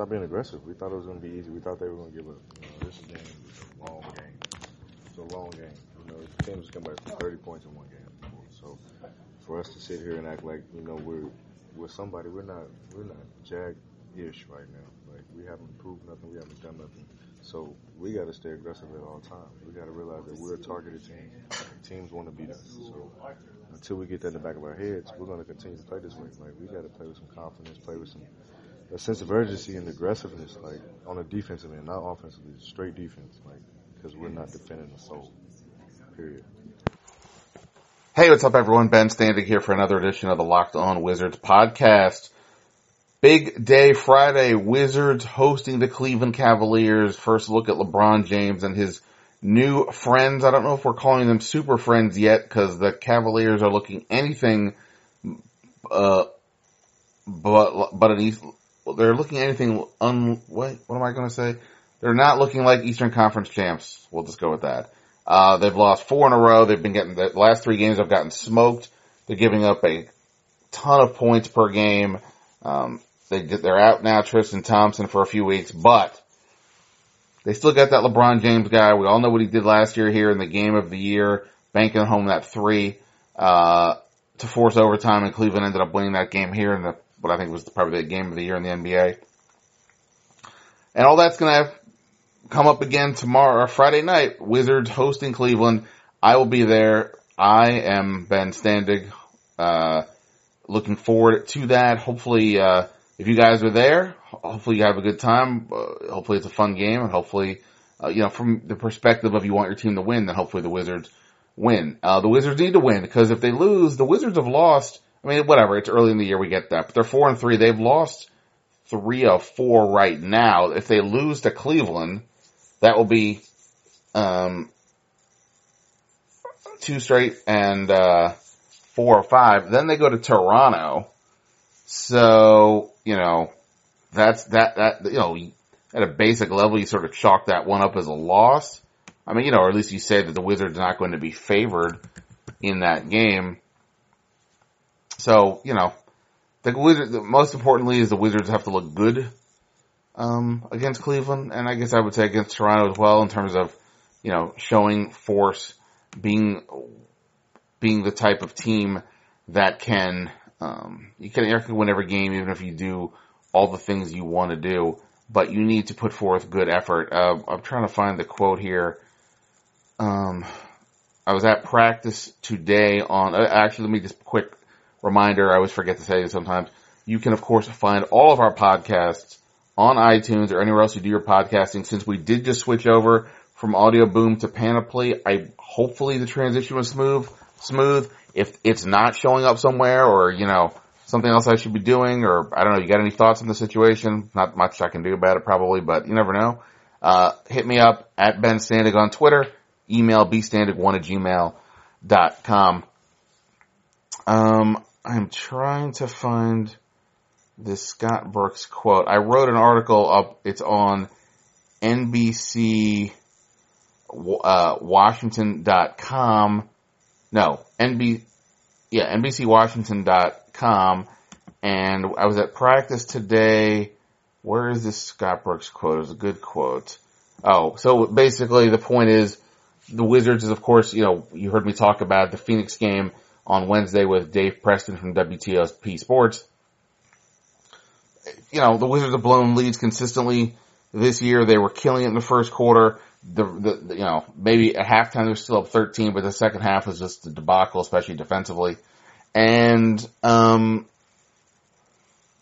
Stop being aggressive. We thought it was going to be easy. We thought they were going to give up. You know, this game is a long game. It's a long game. You know, teams come back from 30 points in one game. So for us to sit here and act like you know we're we're somebody, we're not we're not jag-ish right now. Like we haven't proved nothing. We haven't done nothing. So we got to stay aggressive at all times. We got to realize that we're a targeted team. Teams want to beat us. So until we get that in the back of our heads, we're going to continue to play this way. Like we got to play with some confidence, play with some a sense of urgency and aggressiveness, like on a defensive end, not offensively, straight defense, like because we're not defending the soul. Period. Hey, what's up, everyone? Ben Standig here for another edition of the Locked On Wizards podcast. Big day Friday. Wizards hosting the Cleveland Cavaliers. First look at LeBron James and his new friends. I don't know if we're calling them super friends yet because the Cavaliers are looking anything, uh, but but an they're looking anything un, what, what am I going to say? They're not looking like Eastern Conference champs. We'll just go with that. Uh, they've lost four in a row. They've been getting, the last three games have gotten smoked. They're giving up a ton of points per game. Um, they, they're out now, Tristan Thompson for a few weeks, but they still got that LeBron James guy. We all know what he did last year here in the game of the year, banking home that three, uh, to force overtime and Cleveland ended up winning that game here in the what I think was probably the game of the year in the NBA. And all that's going to come up again tomorrow, or Friday night. Wizards hosting Cleveland. I will be there. I am Ben Standig. Uh, looking forward to that. Hopefully, uh, if you guys are there, hopefully you have a good time. Uh, hopefully it's a fun game, and hopefully, uh, you know, from the perspective of you want your team to win, then hopefully the Wizards win. Uh, the Wizards need to win because if they lose, the Wizards have lost I mean, whatever. It's early in the year. We get that, but they're four and three. They've lost three of four right now. If they lose to Cleveland, that will be um, two straight and uh, four or five. Then they go to Toronto. So you know that's that that you know at a basic level you sort of chalk that one up as a loss. I mean, you know, or at least you say that the Wizards are not going to be favored in that game. So, you know, the Wizards, most importantly is the Wizards have to look good, um, against Cleveland. And I guess I would say against Toronto as well in terms of, you know, showing force, being, being the type of team that can, um, you can, you can win every game even if you do all the things you want to do, but you need to put forth good effort. Uh, I'm trying to find the quote here. Um, I was at practice today on, uh, actually let me just quick reminder, I always forget to say this sometimes. You can of course find all of our podcasts on iTunes or anywhere else you do your podcasting since we did just switch over from Audio Boom to Panoply. I hopefully the transition was smooth. Smooth. If it's not showing up somewhere, or you know something else I should be doing, or I don't know, you got any thoughts on the situation? Not much I can do about it probably, but you never know. Uh, hit me up at Ben Standig on Twitter. Email bstandig1 at gmail dot com. Um, I'm trying to find this Scott Brooks quote. I wrote an article up. It's on NBC uh, Washington.com. No, NB, yeah, NBCWashington.com. And I was at practice today. Where is this Scott Brooks quote? It was a good quote. Oh, so basically the point is the Wizards is of course, you know, you heard me talk about the Phoenix game on Wednesday with Dave Preston from WTOP Sports. You know, the Wizards have blown leads consistently this year. They were killing it in the first quarter. The, the, you know, maybe at halftime they were still up 13, but the second half was just a debacle, especially defensively. And, um,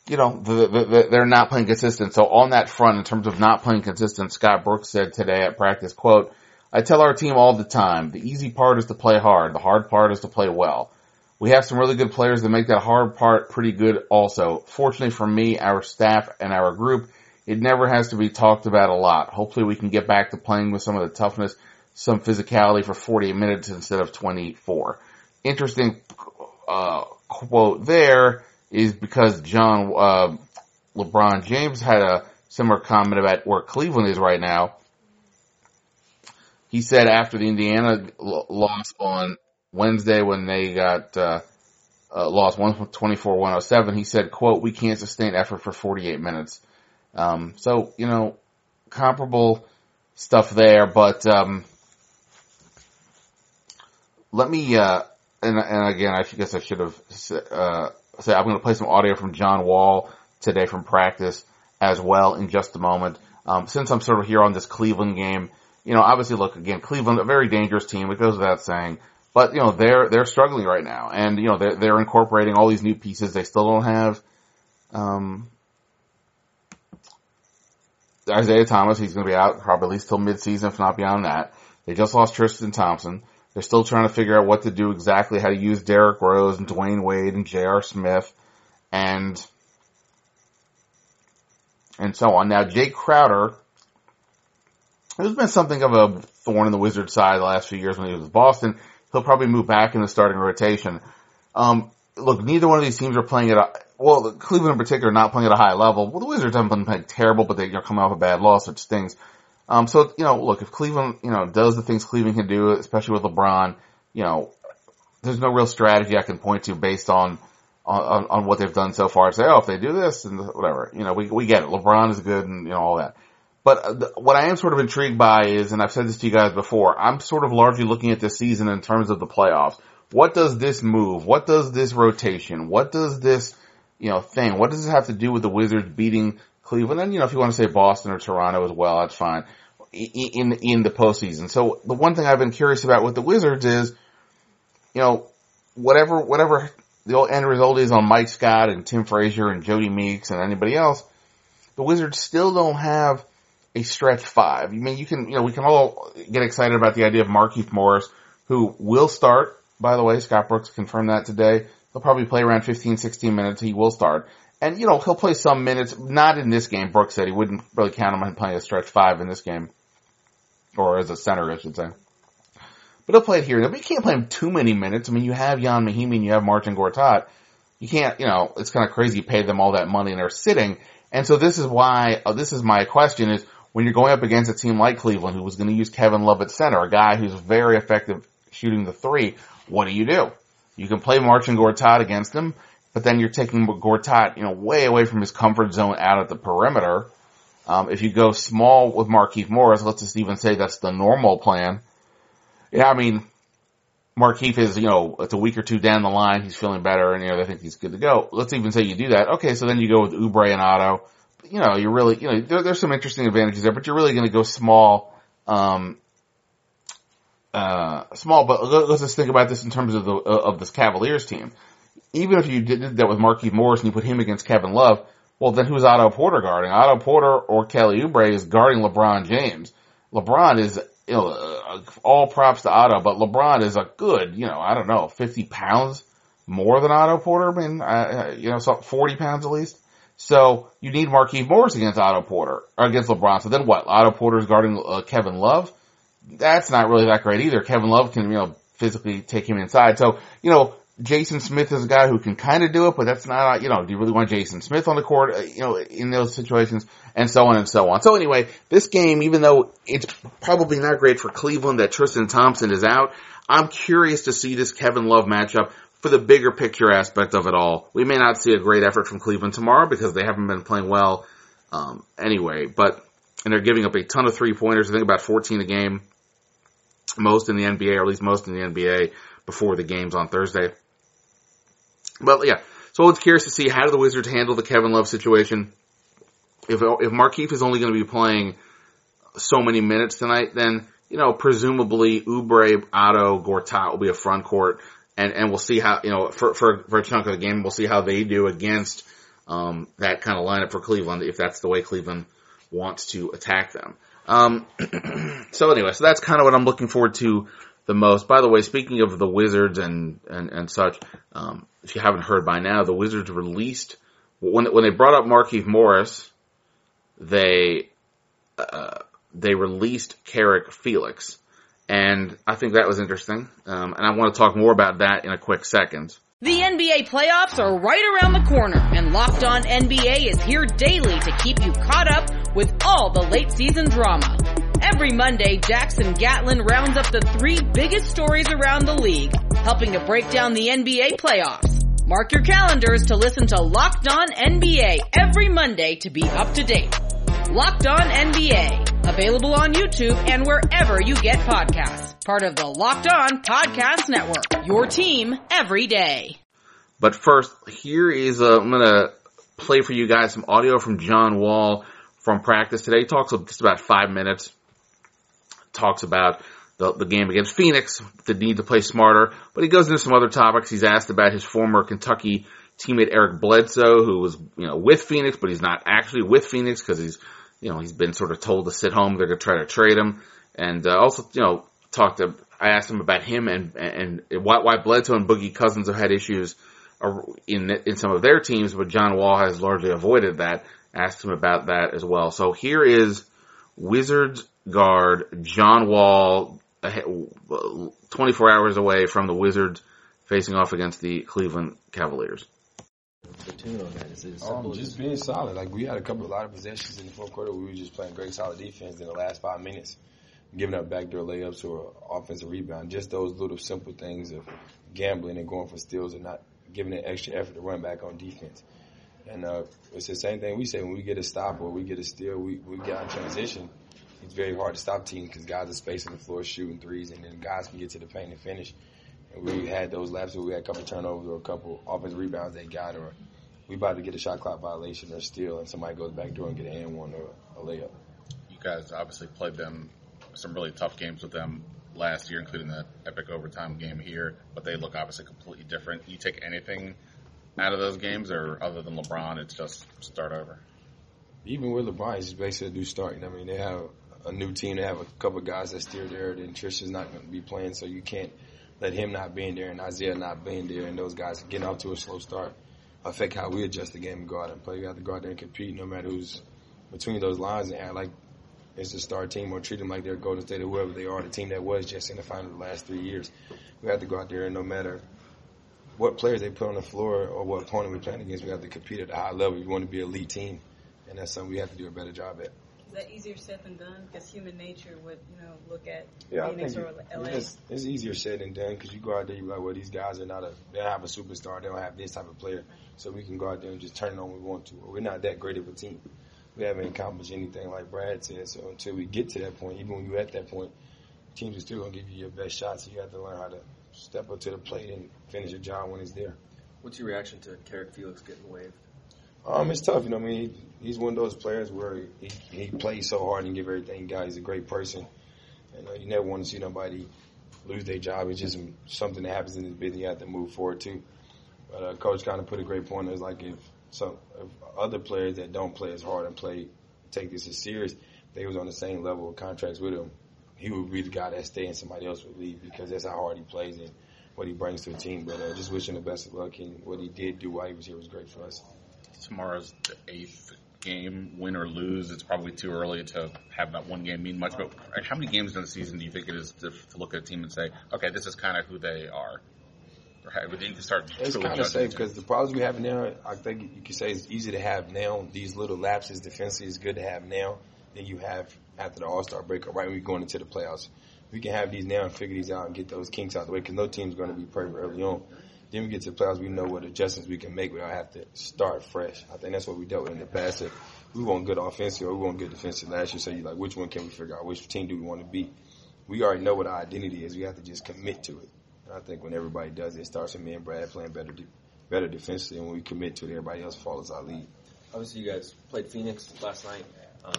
you know, the, the, they're not playing consistent. So on that front, in terms of not playing consistent, Scott Brooks said today at practice, quote, I tell our team all the time, the easy part is to play hard. The hard part is to play well. We have some really good players that make that hard part pretty good also. Fortunately for me, our staff and our group, it never has to be talked about a lot. Hopefully we can get back to playing with some of the toughness, some physicality for 40 minutes instead of 24. Interesting, uh, quote there is because John, uh, LeBron James had a similar comment about where Cleveland is right now he said after the Indiana loss on Wednesday when they got uh, uh, lost 124-107, he said, "quote We can't sustain effort for 48 minutes." Um, so you know, comparable stuff there, but um, let me. Uh, and, and again, I guess I should have uh, said I'm going to play some audio from John Wall today from practice as well in just a moment. Um, since I'm sort of here on this Cleveland game, you know, obviously look again, Cleveland, a very dangerous team. It goes without saying, but you know, they're, they're struggling right now and, you know, they're, they're incorporating all these new pieces. They still don't have, um, Isaiah Thomas. He's going to be out probably at least till midseason, if not beyond that. They just lost Tristan Thompson. They're still trying to figure out what to do exactly, how to use Derrick Rose and Dwyane Wade and J.R. Smith and, and so on. Now, Jake Crowder, there's been something of a thorn in the Wizards side the last few years when he was with Boston. He'll probably move back in the starting rotation. Um, look, neither one of these teams are playing at a, well, Cleveland in particular not playing at a high level. Well, the Wizards haven't been playing terrible, but they, are coming off a bad loss, which stings. Um, so, you know, look, if Cleveland, you know, does the things Cleveland can do, especially with LeBron, you know, there's no real strategy I can point to based on, on, on what they've done so far. Say, oh, if they do this and whatever, you know, we, we get it. LeBron is good and, you know, all that. But uh, what I am sort of intrigued by is, and I've said this to you guys before, I'm sort of largely looking at this season in terms of the playoffs. What does this move? What does this rotation? What does this, you know, thing? What does this have to do with the Wizards beating Cleveland? And you know, if you want to say Boston or Toronto as well, that's fine. In in the postseason. So the one thing I've been curious about with the Wizards is, you know, whatever whatever the end result is on Mike Scott and Tim Frazier and Jody Meeks and anybody else, the Wizards still don't have a stretch five. I mean, you can, you know, we can all get excited about the idea of Markieff Morris, who will start. By the way, Scott Brooks confirmed that today. He'll probably play around 15, 16 minutes. He will start. And, you know, he'll play some minutes, not in this game. Brooks said he wouldn't really count him on playing a stretch five in this game. Or as a center, I should say. But he'll play it here. But you can't play him too many minutes. I mean, you have Ian Mahinmi and you have Marcin Gortat. You can't, you know, it's kind of crazy you pay them all that money and they're sitting. And so this is why, uh, this is my question is, when you're going up against a team like Cleveland, who was going to use Kevin Love at center, a guy who's very effective shooting the three, what do you do? You can play Marcin Gortat against him, but then you're taking Gortat, you know, way away from his comfort zone out at the perimeter. Um, if you go small with Markieff Morris, let's just even say that's the normal plan. Yeah, I mean, Markieff is, you know, it's a week or two down the line, he's feeling better, and, you know, they think he's good to go. Let's even say you do that. Okay, so then you go with Oubre and Otto you know, you're really, you know, there, there's some interesting advantages there, but you're really going to go small, um, uh, small, but let's just think about this in terms of the, of this Cavaliers team. Even if you did that with Markieff Morris and you put him against Kevin Love, well then who's Otto Porter guarding? Otto Porter or Kelly Oubre is guarding LeBron James. LeBron is you know, uh, all props to Otto, but LeBron is a good, you know, I don't know, 50 pounds more than Otto Porter. I mean, uh, you know, so 40 pounds at least. So you need Markieff Morris against Otto Porter or against LeBron. So then what? Otto Porter's guarding uh, Kevin Love. That's not really that great either. Kevin Love can, you know, physically take him inside. So, you know, Jason Smith is a guy who can kind of do it, but that's not, you know, do you really want Jason Smith on the court, uh, you know, in those situations, and so on and so on. So anyway, this game, even though it's probably not great for Cleveland that Tristan Thompson is out, I'm curious to see this Kevin Love matchup for the bigger picture aspect of it all. We may not see a great effort from Cleveland tomorrow because they haven't been playing well, um, anyway, but, and they're giving up a ton of three pointers, I think about 14 a game, most in the NBA, or at least most in the NBA before the games on Thursday. But yeah, so I was curious to see how do the Wizards handle the Kevin Love situation. If if Markieff is only going to be playing so many minutes tonight, then you know presumably Oubre, Otto, Gortat will be a front court, and and we'll see how you know for for for a chunk of the game we'll see how they do against um, that kind of lineup for Cleveland if that's the way Cleveland wants to attack them. Um, so anyway, so that's kind of what I'm looking forward to the most. By the way, speaking of the Wizards and and and such, um, if you haven't heard by now, the Wizards released when when they brought up Markieff Morris, they uh, they released Carrick Felix, and I think that was interesting. Um, and I want to talk more about that in a quick second. The NBA playoffs are right around the corner, and Locked On NBA is here daily to keep you caught up with all the late season drama. Every Monday, Jackson Gatlin rounds up the three biggest stories around the league, helping to break down the NBA playoffs. Mark your calendars to listen to Locked On NBA every Monday to be up to date. Locked On NBA, available on YouTube and wherever you get podcasts. Part of the Locked On Podcast Network, your team every day. But first, here is uh, I'm gonna play for you guys some audio from John Wall from practice today. He talks just about five minutes. Talks about the, the game against Phoenix, the need to play smarter, but he goes into some other topics. He's asked about his former Kentucky teammate Eric Bledsoe, who was, you know, with Phoenix, but he's not actually with Phoenix because he's, you know, he's been sort of told to sit home. They're going to try to trade him. And, uh, also, you know, talked to, I asked him about him and, and why, why Bledsoe and Boogie Cousins have had issues in, in some of their teams, but John Wall has largely avoided that. Asked him about that as well. So here is Wizards guard John Wall 24 hours away from the Wizards facing off against the Cleveland Cavaliers. Um, just being solid. Like we had a couple, a lot of possessions in the fourth quarter. We were just playing great, solid defense in the last five minutes, giving up backdoor layups or offensive rebound. Just those little simple things of gambling and going for steals and not giving it extra effort to run back on defense. And uh, it's the same thing we say when we get a stop or we get a steal, we we get on transition it's very hard to stop teams because guys are spacing the floor, shooting threes, and then guys can get to the paint and finish. And we had those laps where we had a couple turnovers or a couple offensive rebounds they got, or we about to get a shot clock violation or steal, and somebody goes back door and get an and one or a layup. You guys obviously played them some really tough games with them last year, including the epic overtime game here, but they look obviously completely different. You take anything out of those games, or other than LeBron, it's just start over. Even with LeBron, it's basically a new start. I mean, they have a new team they have a couple guys that steer there. Then Tristan's not going to be playing, so you can't let him not being there and Isaiah not being there and those guys getting off to a slow start affect how we adjust the game and go out and play. We have to go out there and compete no matter who's between those lines and act like it's a star team or treat them like they're Golden State or whoever they are, the team that was just in the final the last three years. We have to go out there and no matter what players they put on the floor or what opponent we're playing against, we have to compete at a high level. We want to be an elite team, and that's something we have to do a better job at is that easier said than done? Because human nature would, you know, look at yeah, Phoenix or LA. It's, it's, easier said than done because you go out there, you're like, well, these guys are not a, they don't have a superstar, they don't have this type of player, so we can go out there and just turn it on when we want to. We're not that great of a team. We haven't accomplished anything like Brad said. So until we get to that point, even when you're at that point, teams are still gonna give you your best shot. So you have to learn how to step up to the plate and finish your job when it's there. What's your reaction to Carrick Felix getting waived? Um, it's tough, you know. I mean, he's one of those players where he, he plays so hard and give everything. Guy, he's a great person, and uh, you never want to see nobody lose their job. It's just something that happens in this business. You have to move forward too. But uh, coach kind of put a great point. It's like if some if other players that don't play as hard and play take this as serious, they was on the same level of contracts with him, he would be the guy that stay and somebody else would leave because that's how hard he plays and what he brings to the team. But uh, just wishing the best of luck and what he did do while he was here was great for us. Tomorrow's the eighth game, win or lose. It's probably too early to have that one game mean much. But how many games in the season do you think it is to, to look at a team and say, okay, this is kind of who they are? Or how, you can start. It's kind of safe because the problems we have now, I think you could say it's easy to have now. These little lapses defensively is good to have now than you have after the All Star break right when we're going into the playoffs. We can have these now and figure these out and get those kinks out of the way because no team's going to be perfect early on. Then we get to the playoffs, we know what adjustments we can make without have to start fresh. I think that's what we dealt with in the past. If we want good offensive or we want good defensive last year, so you like which one can we figure out? Which team do we want to be? We already know what our identity is. We have to just commit to it. And I think when everybody does it, it starts with me and Brad playing better, de- better defensively, and when we commit to it, everybody else follows our lead. Obviously, you guys played Phoenix last night. Um,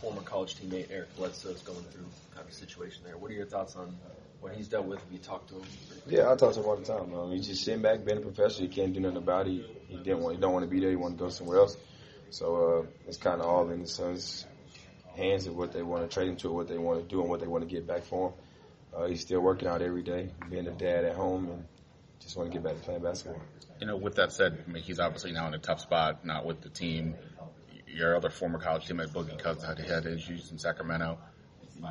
former college teammate Eric Bledsoe is going through kind of a situation there. What are your thoughts on what he's dealt with? Have you talked to him? Yeah, I talk to him all the time. Um, he's just sitting back, being a professional. He can't do nothing about it. He, he didn't want, he don't want to be there. He want to go somewhere else. So uh, it's kind of all in the Suns' hands of what they want to trade him to, or what they want to do, and what they want to get back for him. Uh, he's still working out every day, being a dad at home, and just want to get back to playing basketball. You know, with that said, I mean, he's obviously now in a tough spot, not with the team. Your other former college teammate, Boogie Cousins, had, had issues in Sacramento.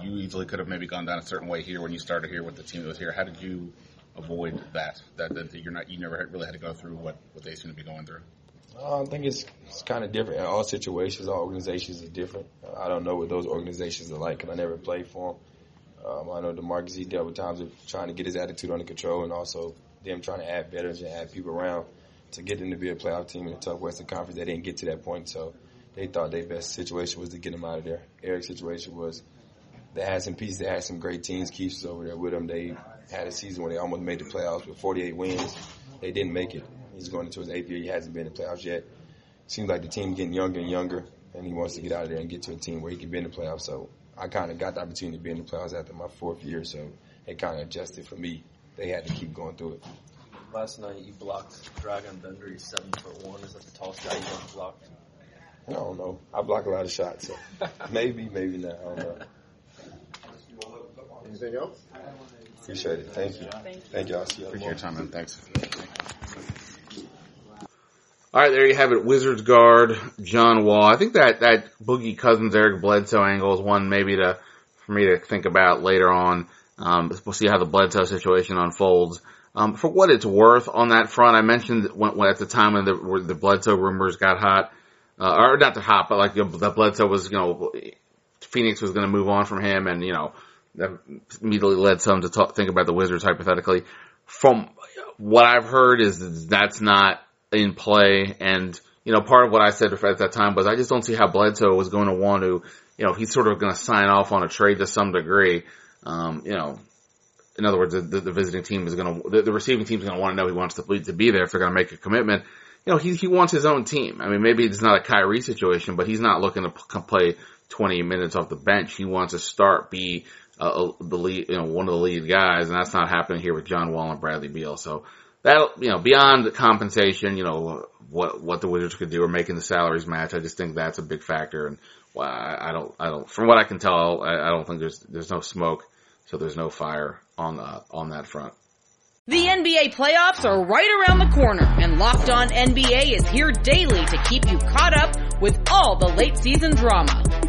You easily could have maybe gone down a certain way here when you started here with the team that was here. How did you avoid that? That, that you're not, you never had, really had to go through what, what they seem to be going through. Uh, I think it's it's kind of different. In all situations, all organizations are different. I don't know what those organizations are like because I never played for them. Um, I know DeMarcus he dealt with times of trying to get his attitude under control and also them trying to add veterans and add people around to get them to be a playoff team in a tough Western Conference. They didn't get to that point, so they thought their best situation was to get them out of there. Eric's situation was they had some pieces. They had some great teams. Keith's over there with them. They had a season where they almost made the playoffs with 48 wins. They didn't make it. He's going into his eighth year. He hasn't been in the playoffs yet. Seems like the team getting younger and younger, and he wants to get out of there and get to a team where he can be in the playoffs. So I kind of got the opportunity to be in the playoffs after my fourth year. So it kind of adjusted for me. They had to keep going through it. Last night you blocked Dragan. He's seven foot one. Is that the tallest guy you've ever blocked? I don't know. I block a lot of shots, so maybe, maybe not. I don't know. Anything else? Appreciate it. Thank you. Thank you. I'll see you Appreciate your time, man. Thanks. All right, there you have it. Wizards guard John Wall. I think that that Boogie Cousins Eric Bledsoe angle is one maybe to for me to think about later on. Um, we'll see how the Bledsoe situation unfolds. Um, for what it's worth on that front, I mentioned when, when at the time when the, where the Bledsoe rumors got hot, uh, or not the hot, but like the, the Bledsoe was, you know, Phoenix was going to move on from him, and you know, that immediately led some to talk, think about the Wizards hypothetically. From what I've heard is that's not in play, and you know, part of what I said at that time was I just don't see how Bledsoe was going to want to, you know, he's sort of going to sign off on a trade to some degree. Um, you know, in other words, the, the visiting team is going to, the, the receiving team is going to want to know he wants the to be there if they're going to make a commitment. You know, he he wants his own team. I mean, maybe it's not a Kyrie situation, but he's not looking to play 20 minutes off the bench. He wants to start, be uh, the lead, you know, one of the lead guys, and that's not happening here with John Wall and Bradley Beal. So that, you know, beyond the compensation, you know, what what the Wizards could do or making the salaries match, I just think that's a big factor. And I, don't, I don't, from what I can tell, I, I don't think there's there's no smoke, so there's no fire on on that front. The NBA playoffs are right around the corner and Locked On NBA is here daily to keep you caught up with all the late season drama.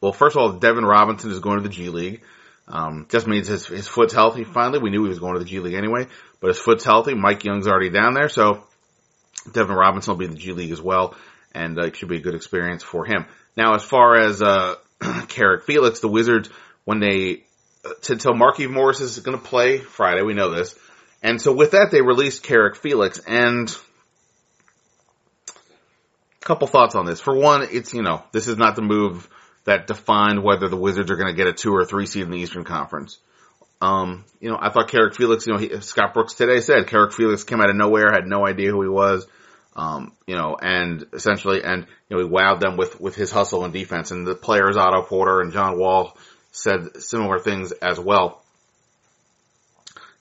well, first of all, Devin Robinson is going to the G League. Um, just means his, his foot's healthy finally. We knew he was going to the G League anyway, but his foot's healthy. Mike Young's already down there, so Devin Robinson will be in the G League as well, and uh, it should be a good experience for him. Now, as far as uh, Carrick Felix, the Wizards, when they, uh, to Markieff Morris is going to play Friday, we know this, and so with that, they released Carrick Felix, and a couple thoughts on this. For one, it's, you know, this is not the move that defined whether the Wizards are going to get a two or three seed in the Eastern Conference. Um, you know, I thought Carrick Felix, you know, he, Scott Brooks today said Carrick Felix came out of nowhere, had no idea who he was. Um, you know, and essentially, and, you know, he wowed them with, with his hustle and defense and the players, Otto Porter and John Wall said similar things as well.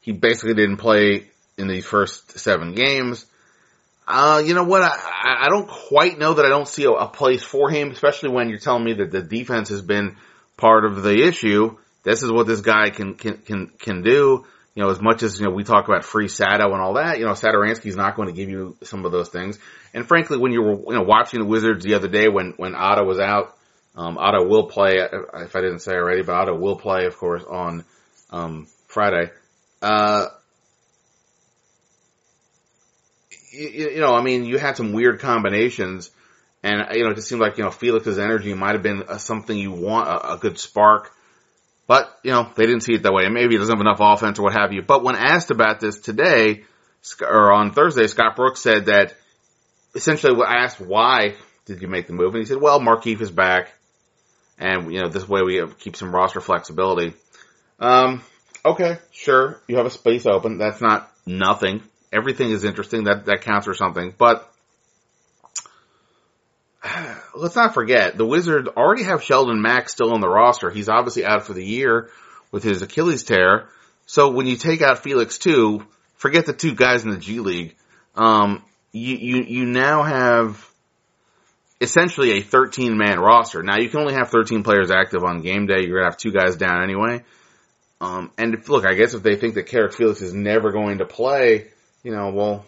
He basically didn't play in the first seven games. Uh, you know what? I, I don't quite know that I don't see a, a place for him, especially when you're telling me that the defense has been part of the issue. This is what this guy can, can, can, can do. You know, as much as, you know, we talk about free Sato and all that, you know, Satoransky's not going to give you some of those things. And frankly, when you were, you know, watching the Wizards the other day when, when Otto was out, um, Otto will play, if I didn't say already, but Otto will play, of course, on, um, Friday. Uh, you, you know, I mean, you had some weird combinations and, you know, it just seemed like, you know, Felix's energy might have been uh, something you want, a, a good spark. But, you know, they didn't see it that way. And maybe he doesn't have enough offense or what have you. But when asked about this today, or on Thursday, Scott Brooks said that essentially I asked why did you make the move? And he said, well, Markieff is back. And, you know, this way we have, keep some roster flexibility. Um, okay, sure. You have a space open. That's not nothing. Everything is interesting. That, that counts for something. But, let's not forget, the Wizards already have Sheldon Mac still on the roster. He's obviously out for the year with his Achilles tear. So when you take out Felix too, forget the two guys in the G League. Um, you, you, you now have essentially a 13 man roster. Now you can only have 13 players active on game day. You're gonna have two guys down anyway. Um, and if, look, I guess if they think that Carrick Felix is never going to play, you know, well,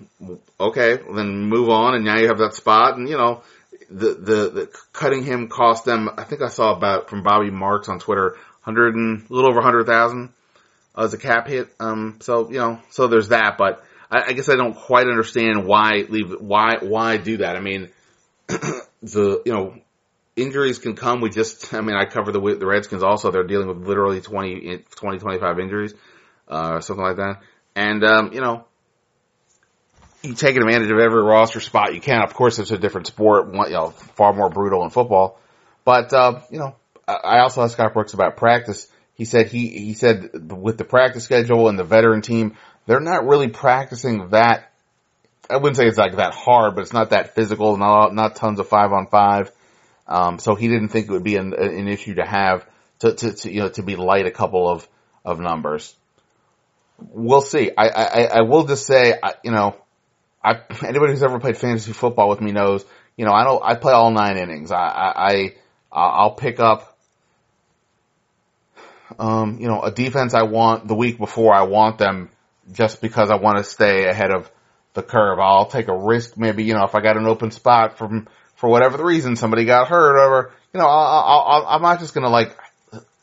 okay, then move on and now you have that spot and you know, the, the, the cutting him cost them, I think I saw about from Bobby Marks on Twitter, hundred and a little over hundred thousand as a cap hit. Um, so, you know, so there's that, but I, I guess I don't quite understand why leave, why, why do that? I mean, the, you know, injuries can come. We just, I mean, I cover the, the Redskins also. They're dealing with literally 20, 20, 25 injuries, uh, something like that. And, um, you know, you take advantage of every roster spot you can. Of course, it's a different sport, you know, far more brutal in football. But, uh, you know, I also asked Scott Brooks about practice. He said he, he said with the practice schedule and the veteran team, they're not really practicing that. I wouldn't say it's like that hard, but it's not that physical, not, not tons of five on five. Um, so he didn't think it would be an, an issue to have to, to, to, you know, to be light a couple of, of numbers. We'll see. I, I, I will just say, you know, I, anybody who's ever played fantasy football with me knows, you know, I don't, I play all nine innings. I, I, I I'll pick up, um, you know, a defense I want the week before I want them just because I want to stay ahead of the curve. I'll take a risk, maybe, you know, if I got an open spot from, for whatever the reason, somebody got hurt or, you know, I'll, I'll, I'm not just gonna like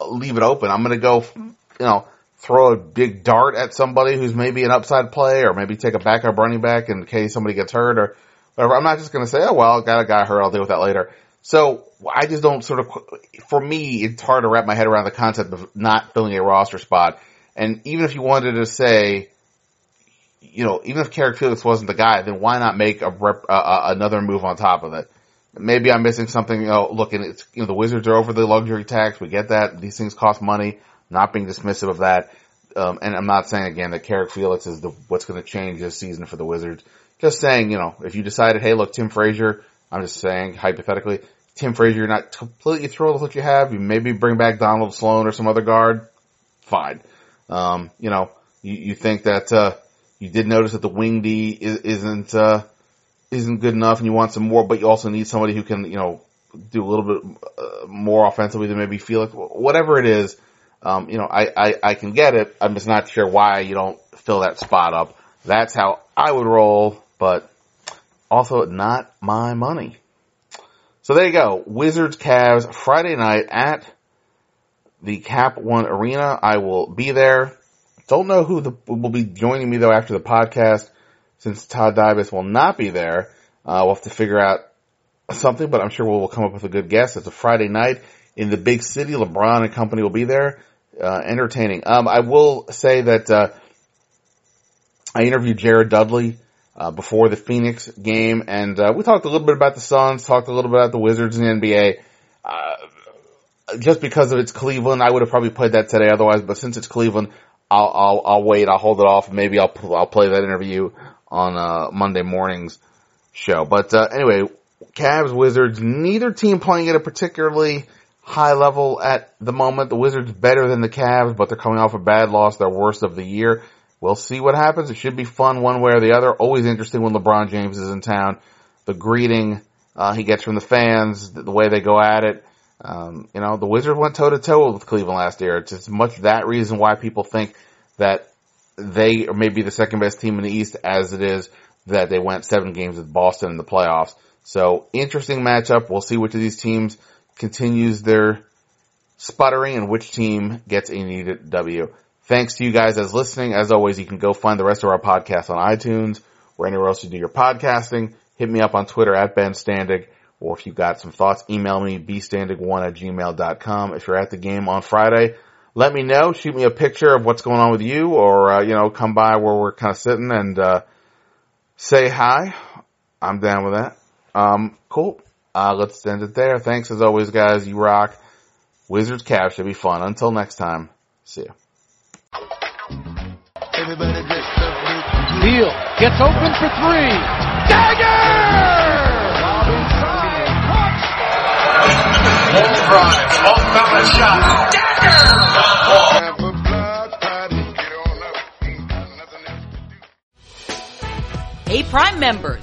leave it open. I'm gonna go, you know, throw a big dart at somebody who's maybe an upside play or maybe take a backup running back in case somebody gets hurt or whatever. I'm not just going to say, oh, well, got a guy hurt. I'll deal with that later. So I just don't sort of, for me, it's hard to wrap my head around the concept of not filling a roster spot. And even if you wanted to say, you know, even if Carrick Felix wasn't the guy, then why not make a rep, uh, another move on top of it? Maybe I'm missing something. You know, look, and it's you know the Wizards are over the luxury tax. We get that. These things cost money not being dismissive of that. Um, and I'm not saying again that Carrick Felix is the, what's going to change this season for the Wizards. Just saying, you know, if you decided, hey, look, Tim Frazier, I'm just saying hypothetically, Tim Frazier, you're not completely thrilled with what you have. You maybe bring back Donald Sloan or some other guard. Fine. Um, you know, you, you think that, uh, you did notice that the wing D is, isn't, uh, isn't good enough and you want some more, but you also need somebody who can, you know, do a little bit uh, more offensively than maybe Felix. Whatever it is, um, you know, I, I, I can get it. I'm just not sure why you don't fill that spot up. That's how I would roll, but also not my money. So there you go. Wizards Cavs Friday night at the Cap One Arena. I will be there. Don't know who the, will be joining me though after the podcast since Todd Dybas will not be there. Uh, we'll have to figure out something, but I'm sure we'll, we'll come up with a good guess. It's a Friday night in the big city. LeBron and company will be there uh, entertaining. Um, I will say that uh, I interviewed Jared Dudley uh, before the Phoenix game, and uh, we talked a little bit about the Suns, talked a little bit about the Wizards and the NBA. Uh, just because of it's Cleveland, I would have probably played that today otherwise. But since it's Cleveland, I'll I'll, I'll wait. I'll hold it off. Maybe I'll I'll play that interview on uh, Monday morning's show. But uh, anyway, Cavs Wizards. Neither team playing at a particularly high level at the moment. The Wizards better than the Cavs, but they're coming off a bad loss, their worst of the year. We'll see what happens. It should be fun one way or the other. Always interesting when LeBron James is in town. The greeting uh, he gets from the fans, the, way they go at it. Um, you know, the Wizards went toe to toe with Cleveland last year. It's as much that reason why people think that they are maybe the second best team in the East as it is that they went seven games with Boston in the playoffs. So interesting matchup. We'll see which of these teams continues their sputtering and which team gets a needed W. Thanks to you guys as listening. As always, you can go find the rest of our podcast on iTunes or anywhere else you do your podcasting. Hit me up on Twitter at Ben Standig. Or if you've got some thoughts, email me bstandig1 at gmail.com. If you're at the game on Friday, let me know. Shoot me a picture of what's going on with you or, uh, you know, come by where we're kind of sitting and, uh, say hi. I'm down with that. Um, cool. Uh, let's end it there. Thanks as always, guys. You rock. Wizards Cavs should be fun. Until next time, see ya. Neal gets open for three. Dagger! Long drive, off balance shot. Hey Prime members,